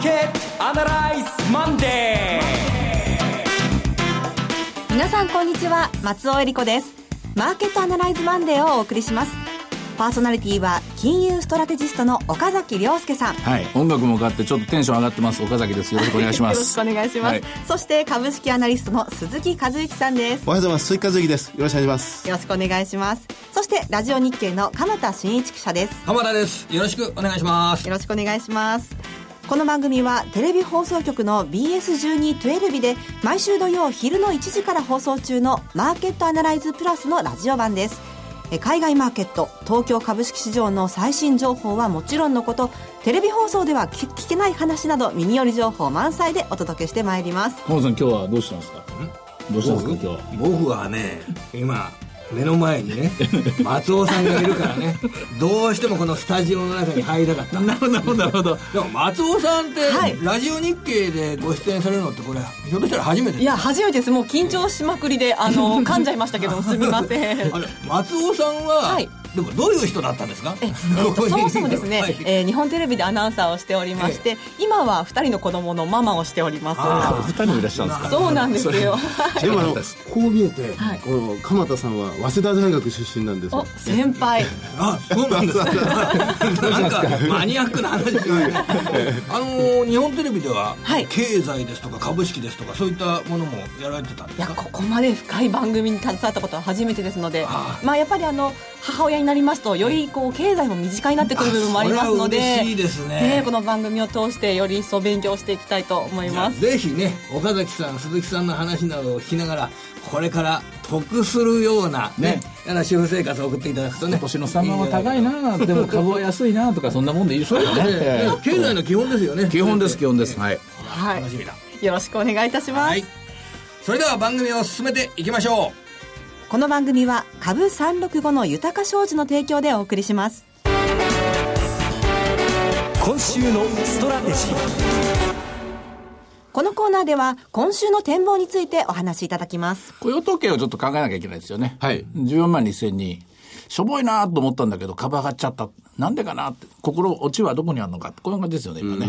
ーケットアナライズマンデー皆さんこんにちは松尾英里子ですマーケットアナライズマンデーをお送りします。パーソナリティは金融ストラテジストの岡崎良介さん。はい音楽もかかってちょっとテンション上がってます。岡崎ですよろしくお願いします。よろしくお願いします、はい、そして株式アナリストの鈴木一之さんです。おはようございます。鈴木一之です。よろしくお願いします。よろしくお願いします。そしてラジオ NIKKEIの鎌田伸一記者です。鎌田です。よろしくお願いします。よろしくお願いしますこの番組はテレビ放送局の BS1212 で毎週土曜昼の1時から放送中のマーケットアナライズプラスのラジオ版です。海外マーケット東京株式市場の最新情報はもちろんのことテレビ放送では聞けない話など耳寄り情報満載でお届けしてまいります。浜田さん今日はどうしたんですか？どうしたんですか今日僕はね今目の前にね 松尾さんがいるからねどうしてもこのスタジオの中に入りたかった。なるほどなるほど。でも松尾さんって、はい、ラジオ日経でご出演されるのってこれひょっとしたら初めていや初めてです。もう緊張しまくりであの噛んじゃいましたけどすみません。あれ松尾さんは、はいでもどういう人だったんですか？え、えー、とそもそもですね、はい、えー、日本テレビでアナウンサーをしておりまして、え今は2人の子供のママをしております。2人もいらっしゃるんですか？そうなんですよ。でもあのこう見えて、はい、この鎌田さんは早稲田大学出身なんです先輩。あそうなんです。か なんか？マニアックな話あの日本テレビでは、はい、経済ですとか株式ですとかそういったものもやられてたんですか？いやここまで深い番組に携わったことは初めてですのでまあやっぱりあの母親になりますとよりこう経済も身近になってくる部分もありますのでいいですね、ね、この番組を通してより一層勉強していきたいと思います。ぜひね岡崎さん鈴木さんの話などを聞きながらこれから得するようなね。ね主婦生活を送っていただくとね年の差は高いなでも株は安いなとか。そんなもんでいいでしょうね経済の基本ですよね。基本です基本です。はい、はい、楽しみだ。よろしくお願いいたします、はい、それでは番組を進めていきましょうこの番組は株365の豊か商事の提供でお送りします。今週のストラテジー。このコーナーでは今週の展望についてお話しいただきます。雇用統計をちょっと考えなきゃいけないですよね。はい。14万2000人。しょぼいなと思ったんだけど株上がっちゃった。なんでかなって。心落ちはどこにあるのかこんな感じですよね今ね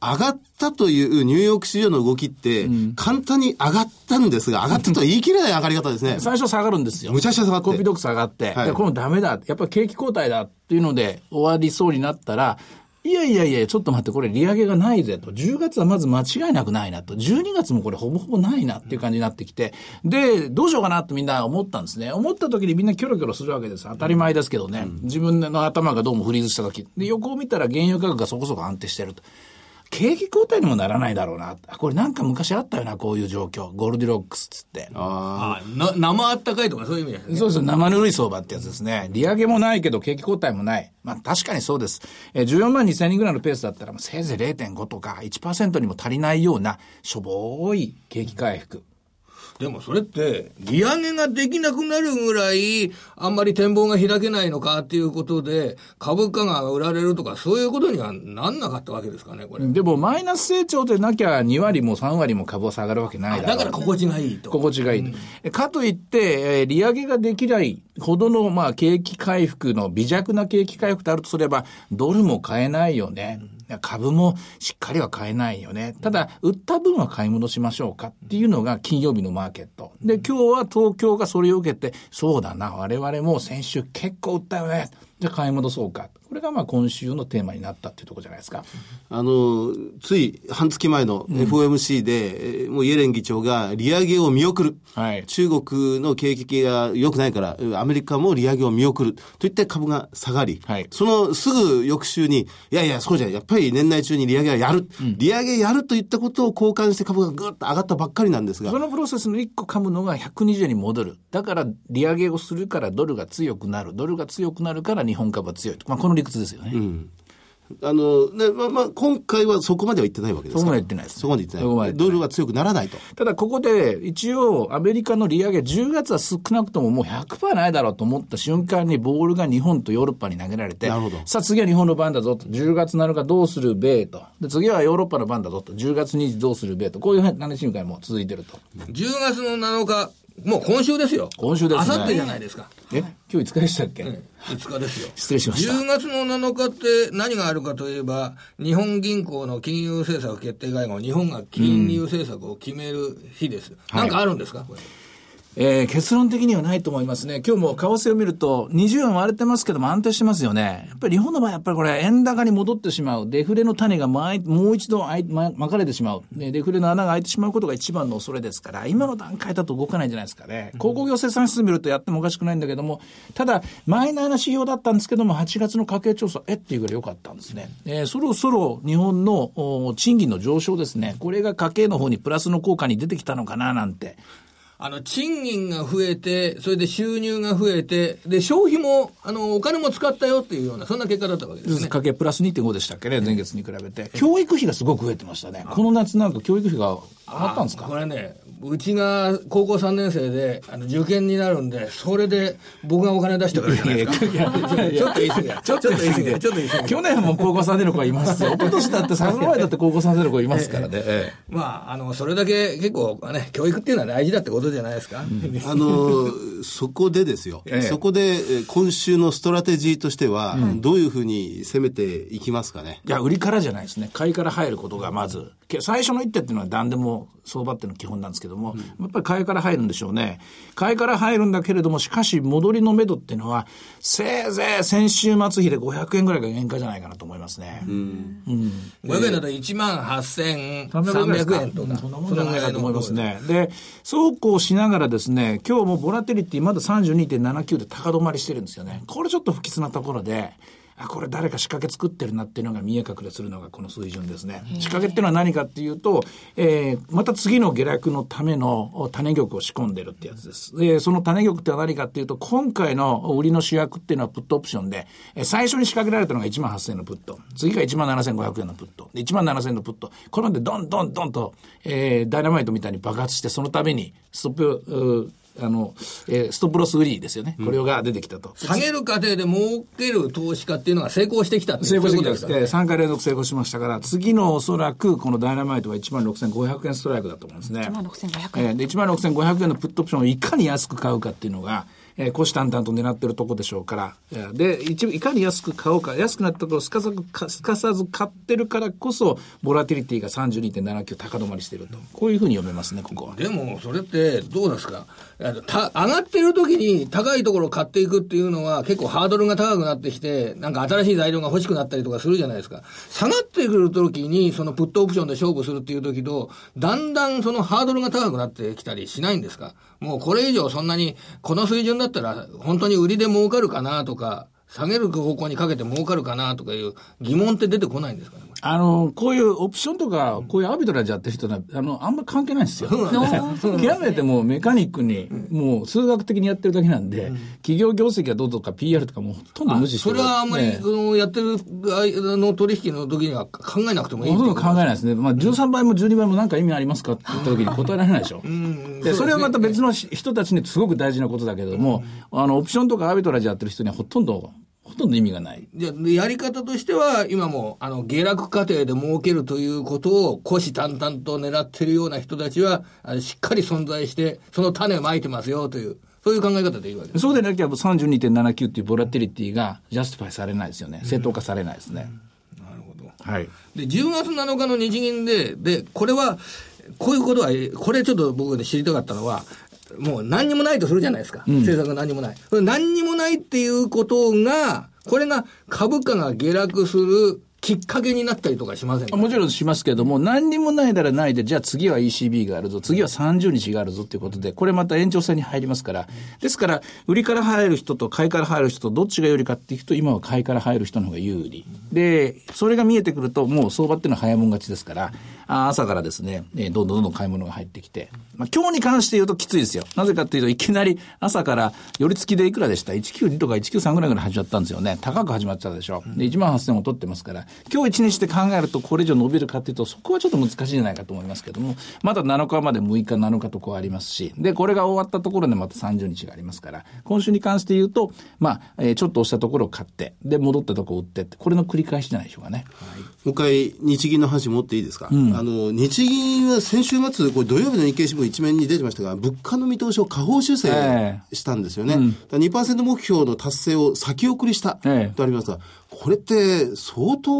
上がったというニューヨーク市場の動きって、簡単に上がったんですが、上がったとは言い切れない上がり方ですね。最初下がるんですよ。むちゃくちゃ下がって。コピードック下がって、はい、これもダメだ。やっぱり景気後退だっていうので終わりそうになったら、いやいやいや、ちょっと待って、これ利上げがないぜと。10月はまず間違いなくないなと。12月もこれほぼほぼないなっていう感じになってきて。で、どうしようかなとみんな思ったんですね。思った時にみんなキョロキョロするわけです。当たり前ですけどね。自分の頭がどうもフリーズした時。で、横を見たら原油価格がそこそこ安定してると。景気後退にもならないだろうな。これなんか昔あったよな、こういう状況。ゴールディロックスつって。ああ。な、生あったかいとかそういう意味ですね。そうです。生ぬるい相場ってやつですね。利上げもないけど景気後退もない。まあ確かにそうです。えー、14万2千人ぐらいのペースだったら、せいぜい0.5とか1%にも足りないような、しょぼい景気回復。でもそれって、利上げができなくなるぐらい、あんまり展望が開けないのかっていうことで、株価が売られるとか、そういうことにはなんなかったわけですかね、これ。でも、マイナス成長でなきゃ2割も3割も株は下がるわけないだだから心地がいいと。心地がいい。うん、かといって、えー、利上げができないほどの、まあ、景気回復の、微弱な景気回復であるとすれば、ドルも買えないよね。うん株もしっかりは買えないよね。ただ、売った分は買い戻しましょうかっていうのが金曜日のマーケット。で、今日は東京がそれを受けて、そうだな、我々も先週結構売ったよね。じゃあ買い戻そうか。これがまあ今週のテーマになったっていうところじゃないですか。あの、つい半月前の FOMC で、うん、もうイエレン議長が利上げを見送る。はい、中国の景気が良くないから、アメリカも利上げを見送る。といって株が下がり、はい、そのすぐ翌週に、いやいや、そうじゃやっぱり年内中に利上げはやる。うん、利上げやるといったことを交換して株がぐっと上がったばっかりなんですが。そのプロセスの一個噛むのが120円に戻る。だから利上げをするからドルが強くなる。ドルが強くなるから日本株は強い。まあこの理屈ですよね。うんあの、ね、まあ、まあ、今回はそこまでは言ってないわけですそこまで言ってないです。そこまで言ってない。ドルは強くならないと。ただ、ここで、一応、アメリカの利上げ、10月は少なくとももう100%ないだろうと思った瞬間に、ボールが日本とヨーロッパに投げられて、なるほど。さあ、次は日本の番だぞと。10月7日どうする米と。で、次はヨーロッパの番だぞと。10月2日どうする米と。こういう話がもう続いてると。10月の7日、もう今週ですよ。今週ですね。あさってじゃないですか。え？今日5日でしたっけ、うん、?5 日ですよ。失礼しました。10月の7日って何があるかといえば、日本銀行の金融政策決定会合、日本が金融政策を決める日です。うん、なんかあるんですか、はい、これ。えー、結論的にはないと思いますね。今日も為替を見ると、20円割れてますけども安定してますよね。やっぱり日本の場合、やっぱりこれ、円高に戻ってしまう。デフレの種がもう一度ま、まかれてしまう。デフレの穴が開いてしまうことが一番の恐れですから、今の段階だと動かないんじゃないですかね。鉱工業生産指数見るとやってもおかしくないんだけども、ただ、マイナーな指標だったんですけども、8月の家計調査、えっ？ていうぐらい良かったんですね。えー、そろそろ日本の賃金の上昇ですね。これが家計の方にプラスの効果に出てきたのかななんて。あの、賃金が増えて、それで収入が増えて、で、消費も、あの、お金も使ったよっていうような、そんな結果だったわけですね。家計プラス2.5でしたっけね、前月に比べて。教育費がすごく増えてましたね。この夏なんか教育費が上がったんですか？これね、うちが高校3年生で、あの、受験になるんで、それで僕がお金出してからじゃないですか。ちょっと言い過ぎちょっと言い過ぎちょっと言い過ぎ去年も高校3年の子はいますよ。今年だって3年前だって高校3年の子いますからね。ええ、まあ、あの、それだけ結構ね、教育っていうのは大事だってことじゃないですか。あの、そこでですよ。ええ、そこで、今週のストラテジーとしては、うん、どういうふうに攻めていきますかね？いや、売りからじゃないですね。買いから入ることがまず。最初の一手っていうのは何でも相場っていうのは基本なんですけども、うん、やっぱり買いから入るんでしょうね。買いから入るんだけれども、しかし戻りのめどっていうのは、せいぜい先週末比で500円ぐらいが限界じゃないかなと思いますね。うん。うん、500円だと1万8300円とか。そんなもんじゃないかと思いますね。で、そうこうしながらですね、今日もボラテリティまだ32.79で高止まりしてるんですよね。これちょっと不吉なところで、あ、これ誰か仕掛け作ってるなっていうのが見え隠れするのがこの水準ですね。仕掛けっていうのは何かっていうと、えー、また次の下落のための種玉を仕込んでるってやつです。で、その種玉っては何かっていうと、今回の売りの主役っていうのはプットオプションで、最初に仕掛けられたのが1万8000円のプット。次が1万7500円のプット。で、1万7000円のプット。これでどんどんどんと、えー、ダイナマイトみたいに爆発して、そのためにストップ、あの、えー、ストップロス売りですよね。これが出てきたと。下げる過程で儲ける投資家っていうのが成功してきた成功してきたです。えー、3回連続成功しましたから、次のおそらくこのダイナマイトは1万6500円ストライクだと思うんですね。1万6500円。えー、で、1万6500円のプットオプションをいかに安く買うかっていうのが、えー、虎視眈々と狙ってるとこでしょうから、で、一いかに安く買おうか、安くなったところすかさず、すかさず買ってるからこそ、ボラティリティが32.79高止まりしてると。こういうふうに読めますね、ここは。でも、それってどうですか？た上がってる時に高いところを買っていくっていうのは結構ハードルが高くなってきて、なんか新しい材料が欲しくなったりとかするじゃないですか。下がってくる時に、そのプットオプションで勝負するっていう時と、だんだんそのハードルが高くなってきたりしないんですか？もうこれ以上そんなに、この水準だったら本当に売りで儲かるかなとか、下げる方向にかけて儲かるかなとかいう疑問って出てこないんですかね？あの、こういうオプションとか、こういうアビトラジやってる人は、あの、あんま関係ないんですよ。極めてもうメカニックに、もう数学的にやってるだけなんで、企業業績がどうとか PR とかもほとんど無視してる。それはあんまり、ね、のやってるの取引の時には考えなくてもいいほとんど考えないですね。まあ、13倍も12倍も何か意味ありますかって言った時に答えられないでしょ。で、それはまた別の人たちにすごく大事なことだけれども、あの、オプションとかアビトラジやってる人にはほとんどほとんど意味がない。じゃやり方としては、今も、あの、下落過程で儲けるということを、虎視眈々と狙ってるような人たちは、しっかり存在して、その種をまいてますよという。そういう考え方でいいわけですそうでなきゃ32.79っていうボラティリティが justify されないですよね。正当化されないですね。うん、なるほど。はい。で、10月7日の日銀で、で、これは、こういうことは、これちょっと僕で知りたかったのは、もう何にもないとするじゃないですか。うん、政策が何にもない。何にもないっていうことが、これが株価が下落するきっかけになったりとかしませんか？もちろんしますけれども、何にもないならないで、じゃあ次は ECB があるぞ、次は30日があるぞっていうことで、これまた延長戦に入りますから、ですから、売りから入る人と買いから入る人とどっちが有利かっていうと、今は買いから入る人の方が有利。で、それが見えてくると、もう相場っていうのは早もん勝ちですから、朝からですね、どんどんどんどん買い物が入ってきて、まあ、今日に関して言うときついですよ。なぜかっていうと、いきなり朝から寄り付きでいくらでした ?192 とか193ぐらいから始まったんですよね。高く始まっちゃうでしょ。で、1万8000を取ってますから、今日一日で考えるとこれ以上伸びるかっていうと、そこはちょっと難しいんじゃないかと思いますけども、まだ7日まで6日、7日とこうありますし、で、これが終わったところでまた30日がありますから、今週に関して言うと、まあ、えー、ちょっと押したところを買って、で、戻ったところを売ってって、これの繰り返しじゃないでしょうかね。はい、もう一回、日銀の話持っていいですか、うん、あの、日銀は先週末、これ土曜日の日経新聞一面に出てましたが、物価の見通しを下方修正したんですよね。えーうん、2%目標の達成を先送りした、とありますが、これって相当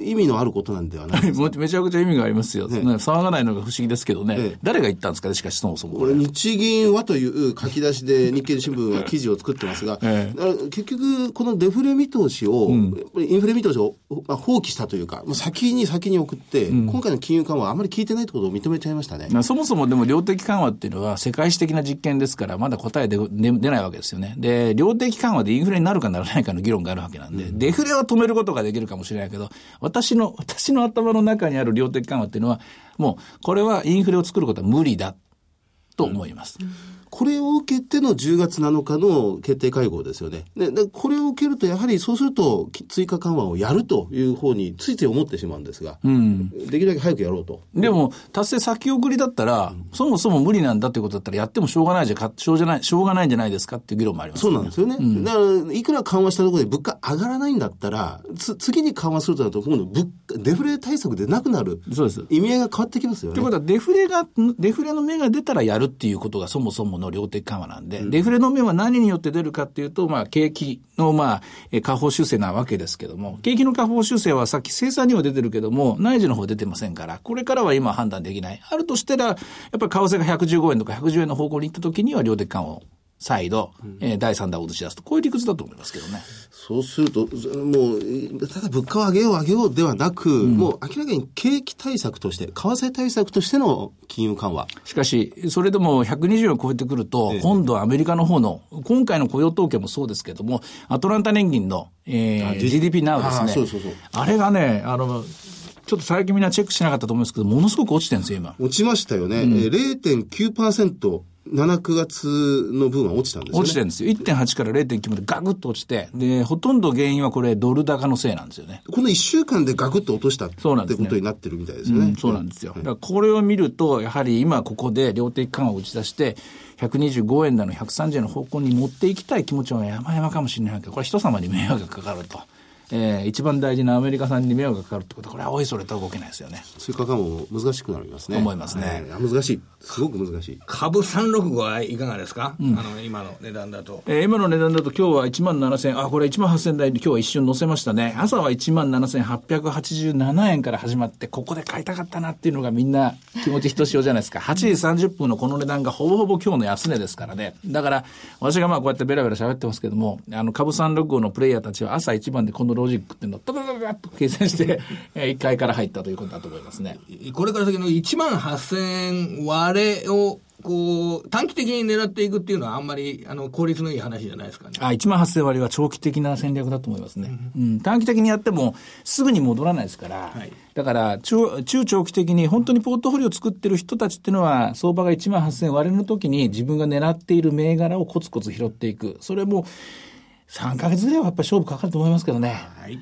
意味のあることなんではないですか？めちゃくちゃ意味がありますよ、ね、騒がないのが不思議ですけどね、ね誰が言ったんですかね、しかしそもそも。これ、日銀はという書き出しで 日経新聞は記事を作ってますが、ええ、結局、このデフレ見通しを、うん、インフレ見通しを放棄したというか、先に先に送って、うん、今回の金融緩和はあまり効いてないってことを認めちゃいましたね。そもそもでも量的緩和っていうのは世界史的な実験ですから、まだ答えで出ないわけですよね。で、量的緩和でインフレになるかならないかの議論があるわけなんで、うん、デフレは止めることができるかもしれないけど、私の、私の頭の中にある量的緩和っていうのは、もう、これはインフレを作ることは無理だと思います。うんこれを受けての10月7日の決定会合ですよね。ででこれを受けると、やはりそうすると、追加緩和をやるという方について思ってしまうんですが、うん、できるだけ早くやろうと。でも、達成先送りだったら、うん、そもそも無理なんだということだったら、やってもしょうがないじゃ、しょうじゃない、しょうがないんじゃないですかっていう議論もあります、ね、そうなんですよね。うん、だから、いくら緩和したところで物価上がらないんだったら、つ次に緩和するとなると、今度物価、デフレ対策でなくなる。そうです。意味合いが変わってきますよね。ということは、デフレが、デフレの芽が出たらやるっていうことがそもそもの量的緩和なんんで、デフレの面は何によって出るかっていうと、まあ、景気の、まあ、下方修正なわけですけども、景気の下方修正はさっき生産には出てるけども、内需の方出てませんから、これからは今判断できない。あるとしたら、やっぱり為替が115円とか110円の方向に行った時には量的緩和を再度、うん、えー、第3弾を移し出すと、こういう理屈だと思いますけどね。そうすると、もう、ただ物価を上げよう上げようではなく、うん、もう明らかに景気対策として、為替対策としての金融緩和。しかし、それでも120円を超えてくると、ええ、今度はアメリカの方の、今回の雇用統計もそうですけども、アトランタ年金の、えー、GDP ナウですね。そうそうそうあれがね、あの、ちょっと最近みんなチェックしなかったと思うんですけど、ものすごく落ちてるんですよ、今。落ちましたよね。うん、0.9%。7、9月の分は落ちたんですね。落ちてるんですよ。1.8から0.9までガクッと落ちて、で、ほとんど原因はこれドル高のせいなんですよね。この1週間でガクッと落としたってことになってるみたいですよね。そうなんですよ。だからこれを見ると、やはり今ここで量的緩和を打ち出して、125円だの130円の方向に持っていきたい気持ちは山々かもしれないけど、これ人様に迷惑がかかると。えー、一番大事なアメリカ産に迷惑がかかるってことは、これはおいそれと動けないですよね。追加緩和も難しくなりますね。思いますね。難しい。すごく難しい。株365はいかがですか、うん、あの、今の値段だと。えー、今の値段だと今日は1万7000、あ、これ1万8000台で今日は一瞬乗せましたね。朝は1万7887円から始まって、ここで買いたかったなっていうのがみんな気持ちひとしおじゃないですか。8時30分のこの値段がほぼほぼ今日の安値ですからね。だから、私がまあこうやってベラベラ喋ってますけども、あの、株365のプレイヤーたちは朝一番でこのロジックっていうのをタタタタと計算して、えー、1階から入ったということだと思いますね。これから先の1万8000円割れをこう、短期的に狙っていくっていうのはあんまり、あの、効率のいい話じゃないですかね。あ、1万8000割は長期的な戦略だと思いますね。うん、うん、短期的にやっても、すぐに戻らないですから、はい、だから中、中長期的に本当にポートフォリオを作ってる人たちっていうのは、相場が1万8000割れの時に自分が狙っている銘柄をコツコツ拾っていく。それも、3か月ぐらいはやっぱり勝負かかると思いますけどね。はい。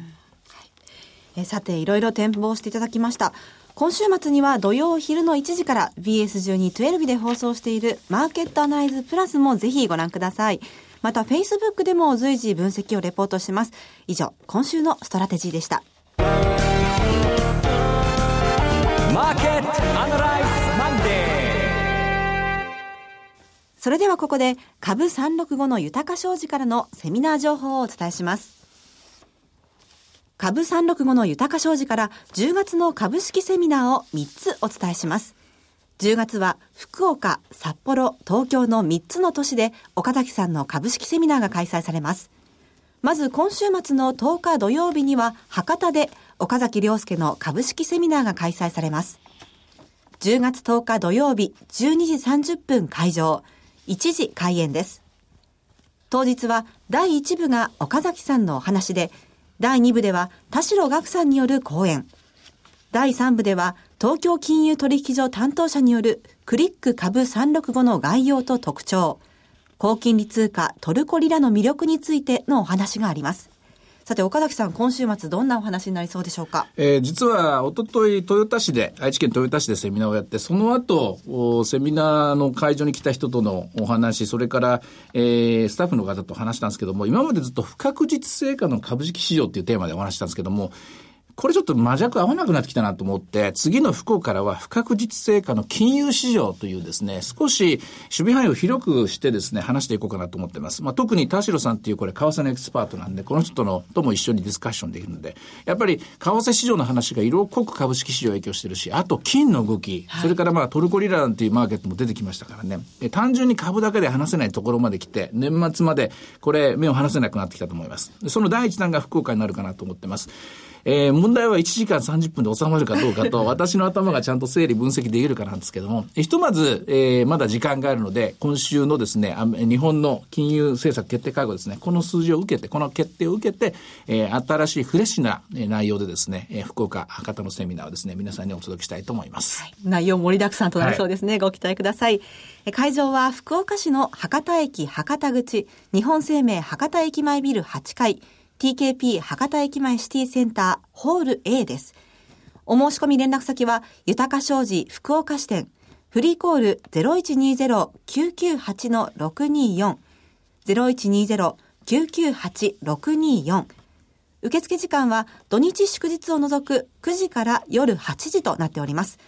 えさて、いろいろ展望していただきました。今週末には土曜昼の1時から BS1212 で放送しているマーケットアナライズプラスもぜひご覧ください。また Facebook でも随時分析をレポートします。以上、今週のストラテジーでした。それではここで株365の豊か商事からのセミナー情報をお伝えします。株365の豊か商事から10月の株式セミナーを3つお伝えします。10月は福岡、札幌、東京の3つの都市で岡崎さんの株式セミナーが開催されます。まず今週末の10日土曜日には博多で岡崎亮介の株式セミナーが開催されます。10月10日土曜日12時30分会場、1時開演です。当日は第1部が岡崎さんのお話で、第2部では田代岳さんによる講演。第3部では東京金融取引所担当者によるクリック株365の概要と特徴、高金利通貨トルコリラの魅力についてのお話があります。さて、岡崎さん、今週末どんなお話になりそうでしょうか？えー、実は、おととい、豊田市で、愛知県豊田市でセミナーをやって、その後、おセミナーの会場に来た人とのお話、それから、えー、スタッフの方と話したんですけども、今までずっと不確実成果の株式市場っていうテーマでお話したんですけども、これちょっと魔弱合わなくなってきたなと思って、次の不幸からは不確実性下の金融市場というですね、少し守備範囲を広くしてですね、話していこうかなと思ってます。まあ、特に田代さんっていうこれ、為替のエキスパートなんで、この人との、とも一緒にディスカッションできるので、やっぱり為替市場の話が色濃く株式市場を影響してるし、あと金の動き、それからまあトルコリラなんていうマーケットも出てきましたからね、単純に株だけで話せないところまで来て、年末までこれ目を離せなくなってきたと思います。その第一弾が福岡になるかなと思ってます。えー、問題は1時間30分で収まるかどうかと、私の頭がちゃんと整理分析できるかなんですけども、ひとまず、えー、まだ時間があるので、今週のですね、日本の金融政策決定会合ですね、この数字を受けて、この決定を受けて、えー、新しいフレッシュな内容でですね、えー、福岡博多のセミナーをですね、皆さんにお届けしたいと思います。はい、内容盛りだくさんとなりそうですね。はい、ご期待ください。会場は福岡市の博多駅博多口、日本生命博多駅前ビル8階、TKP 博多駅前シティセンターホール A です。お申し込み連絡先は、豊か商事福岡支店、フリーコール0120-998-624、0120-998-624。受付時間は土日祝日を除く9時から夜8時となっております。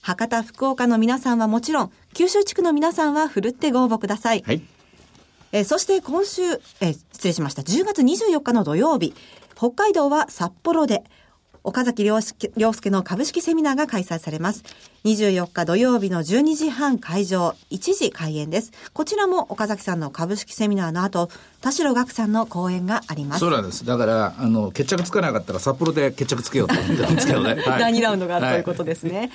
博多、福岡の皆さんはもちろん、九州地区の皆さんはふるってご応募ください。はい。えー、そして今週、えー、失礼しました。10月24日の土曜日、北海道は札幌で、岡崎良介の株式セミナーが開催されます。24日土曜日の12時半会場、1時開演です。こちらも岡崎さんの株式セミナーの後、田代岳さんの講演があります。そうなんです。だから、あの、決着つかなかったら札幌で決着つけようと思ってたんですけどね。はい、第2ラウンドがあるということですね。はい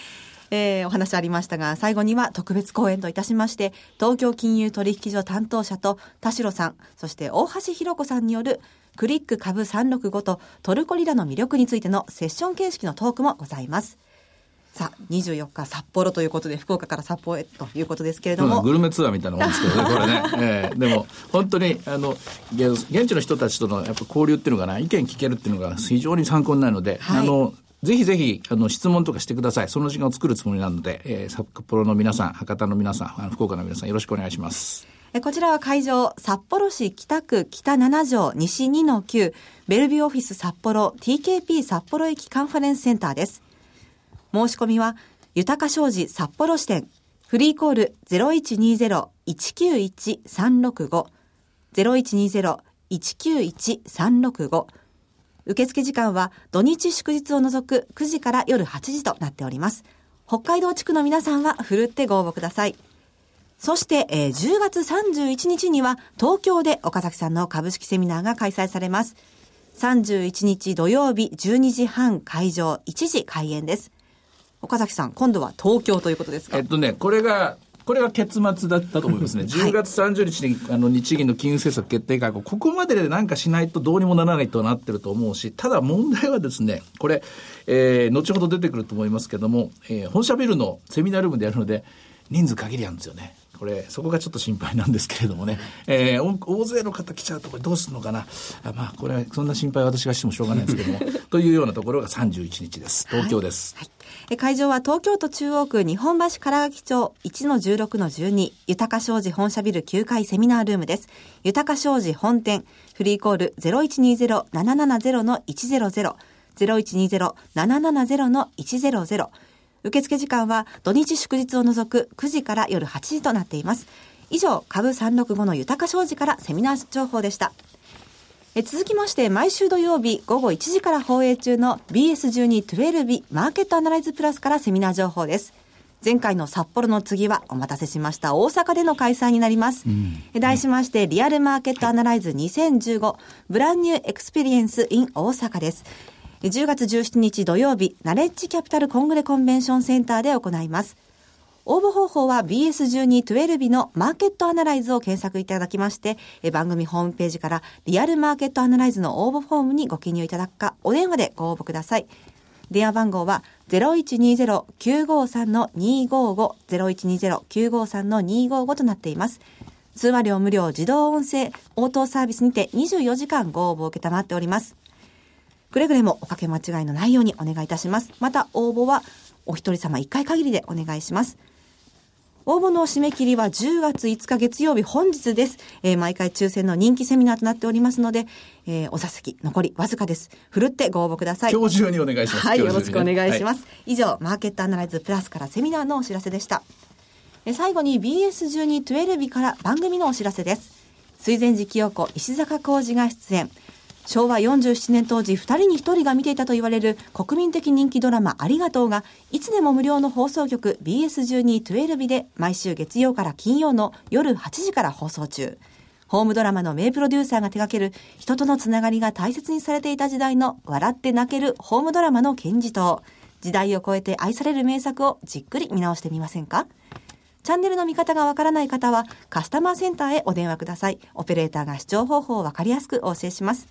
えー、お話ありましたが、最後には特別講演といたしまして、東京金融取引所担当者と田代さん、そして大橋弘子さんによるクリック株365とトルコリラの魅力についてのセッション形式のトークもございます。さあ、24日札幌ということで、福岡から札幌へということですけれども。グルメツアーみたいなもんですけどね、これね。えー、でも、本当に、あの、現地の人たちとのやっぱ交流っていうのかな、意見聞けるっていうのが非常に参考になるので、はい、あの、ぜひぜひ、あの、質問とかしてください。その時間を作るつもりなので、えー、札幌の皆さん、博多の皆さん、福岡の皆さん、よろしくお願いします。こちらは会場、札幌市北区北7条西2-9、ベルビーオフィス札幌 TKP 札幌駅カンファレンスセンターです。申し込みは、豊か商事札幌支店、フリーコール0120-191-365、0120-191-365、受付時間は土日祝日を除く9時から夜8時となっております。北海道地区の皆さんはふるってご応募ください。そして、えー、10月31日には東京で岡崎さんの株式セミナーが開催されます。31日土曜日12時半会場1時開演です。岡崎さん、今度は東京ということですか？えっとね、これがこれが結末だったと思いますね。10月30日に、あの日銀の金融政策決定会合、ここまでで何かしないとどうにもならないとなってると思うし、ただ問題はですね、これ、えー、後ほど出てくると思いますけども、えー、本社ビルのセミナールームでやるので、人数限りあるんですよね。これ、そこがちょっと心配なんですけれどもね、えー、大勢の方来ちゃうと、これどうするのかな。あまあ、これ、そんな心配私がしてもしょうがないんですけども、というようなところが31日です。東京です。はい、はい、会場は東京都中央区日本橋唐垣町1-16-12豊か商事本社ビル9階セミナールームです。豊か商事本店フリーコール0120-770-100 0120-770-100受付時間は土日祝日を除く9時から夜8時となっています。以上、株365の豊商事からセミナー情報でした。え続きまして、毎週土曜日午後1時から放映中の BS12-12 日マーケットアナライズプラスからセミナー情報です。前回の札幌の次はお待たせしました大阪での開催になります。うん、題しまして、リアルマーケットアナライズ2015、ブランニューエクスペリエンス in 大阪です。10月17日土曜日、ナレッジキャピタルコングレコンベンションセンターで行います。応募方法は BS1212 日のマーケットアナライズを検索いただきまして、番組ホームページからリアルマーケットアナライズの応募フォームにご記入いただくか、お電話でご応募ください。電話番号は0120-953-255、0120-953-255となっています。通話料無料自動音声応答サービスにて24時間ご応募を受けたまっております。くれぐれもおかけ間違いのないようにお願いいたします。また応募はお一人様1回限りでお願いします。応募の締め切りは10月5日月曜日本日です。えー、毎回抽選の人気セミナーとなっておりますので、えー、お座席残りわずかです。ふるってご応募ください。今日中にお願いします。はい、よろしくお願いします。はい、以上、マーケットアナライズプラスからセミナーのお知らせでした。え最後に BS1212 日から番組のお知らせです。水前寺清子、石坂浩二が出演。昭和47年当時2人に1人が見ていたと言われる国民的人気ドラマありがとうがいつでも無料の放送局 BS1212 で毎週月曜から金曜の夜8時から放送中。ホームドラマの名プロデューサーが手掛ける人とのつながりが大切にされていた時代の笑って泣けるホームドラマの金字塔。時代を超えて愛される名作をじっくり見直してみませんか？チャンネルの見方がわからない方はカスタマーセンターへお電話ください。オペレーターが視聴方法をわかりやすくお教えします。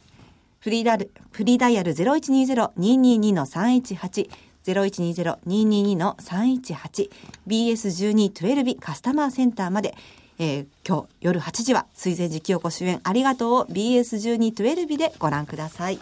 フリーダルフリーダイヤル0120-222-318 0120-222-318 BS1212 カスタマーセンターまで、えー、今日夜8時は水前寺清子主演ありがとうを BS1212 でご覧ください。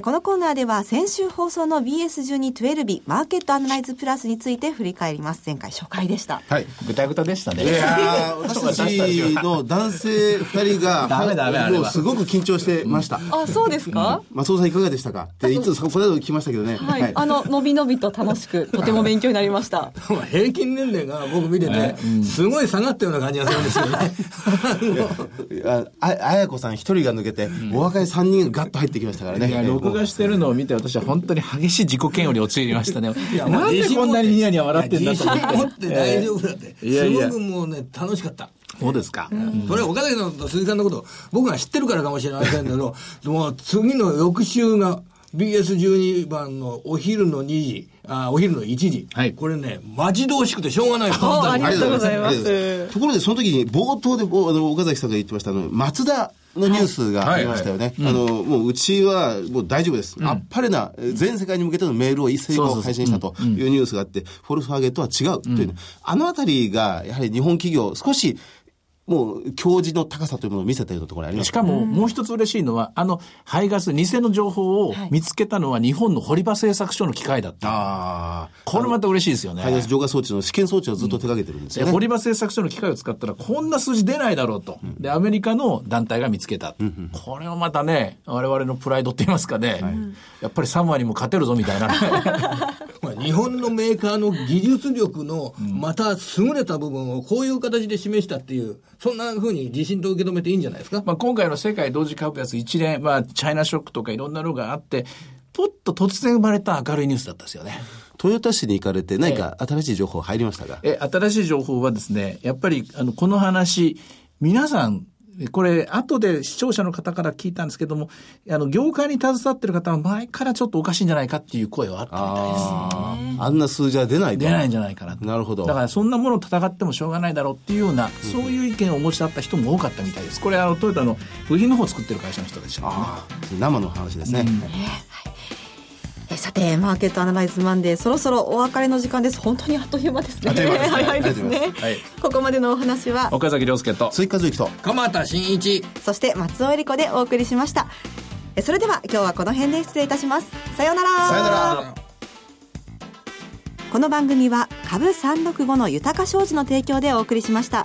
このコーナーでは先週放送の BS1212 日マーケットアナライズプラスについて振り返ります。前回初回でした。はい。ぐたぐたでしたね。いや 私たちの男性二人が、ダメダメあれは。すごく緊張してました。あ、そうですか？松尾さんいかがでしたか？っていつそれで聞きましたけどね。はい。あの、のびのびと楽しく、とても勉強になりました。平均年齢が僕見てて、すごい下がったような感じがするんですよね。あ、あやこさん一人が抜けて、お若い三人がガッと入ってきましたからね。録画してるのを見て私は本当に激しい自己嫌悪に陥りましたね。いや、なんでこんなにニヤニヤ笑ってんだと思って。持って大丈夫だって。すごくもうね、楽しかった。そうですか。それ岡崎さんと鈴木さんのこと、僕が知ってるからかもしれませんけど、もう次の翌週が、BS12 番のお昼の2時、あお昼の1時、はい、これね、待ち遠しくてしょうがない。ありがとうございます。ところで、その時に冒頭であの岡崎さんが言ってましたあの、松田のニュースがありましたよね。あの、もううちはもう大丈夫です。あっぱれな、全世界に向けてのメールを一斉に配信したというニュースがあって、フォルスファーゲンとは違うという、あのあたりが、やはり日本企業、少しもう、教示の高さというものを見せたようなところありますしかも、もう一つ嬉しいのは、あの、排ガス、偽の情報を見つけたのは日本の堀場製作所の機械だった。ああ。これまた嬉しいですよね。排ガス浄化装置の試験装置をずっと手掛けてるんですよね。堀場製作所の機械を使ったら、こんな数字出ないだろうと。で、アメリカの団体が見つけた。これをまたね、我々のプライドって言いますかね、やっぱり3割も勝てるぞみたいな。日本のメーカーの技術力の、また優れた部分をこういう形で示したっていう、そんなふうに自信と受け止めていいんじゃないですか？まあ、今回の世界同時株安一連、まあ、チャイナショックとかいろんなのがあって、ぽっと突然生まれた明るいニュースだったんですよね。豊田市に行かれて何か新しい情報入りましたか？え、新しい情報はですね、やっぱり、あの、この話、皆さんこれ、後で視聴者の方から聞いたんですけども、あの、業界に携わってる方は前からちょっとおかしいんじゃないかっていう声はあったみたいです。あんな数字は出ない出ないんじゃないかななるほど。だからそんなものを戦ってもしょうがないだろうっていうような、そういう意見をお持ちだった人も多かったみたいです。これ、あの、トヨタの部品の方を作ってる会社の人でしたね。生の話ですね。うんさてマーケットアナライズマンデーそろそろお別れの時間です。本当にあっという間ですね。早いですね、はい、ここまでのお話は岡崎亮介と追加随と鎌田新一。そして松尾恵理子でお送りしました。それでは今日はこの辺で失礼いたします。さようなら。さようなら。この番組は株365の豊か商事の提供でお送りしました。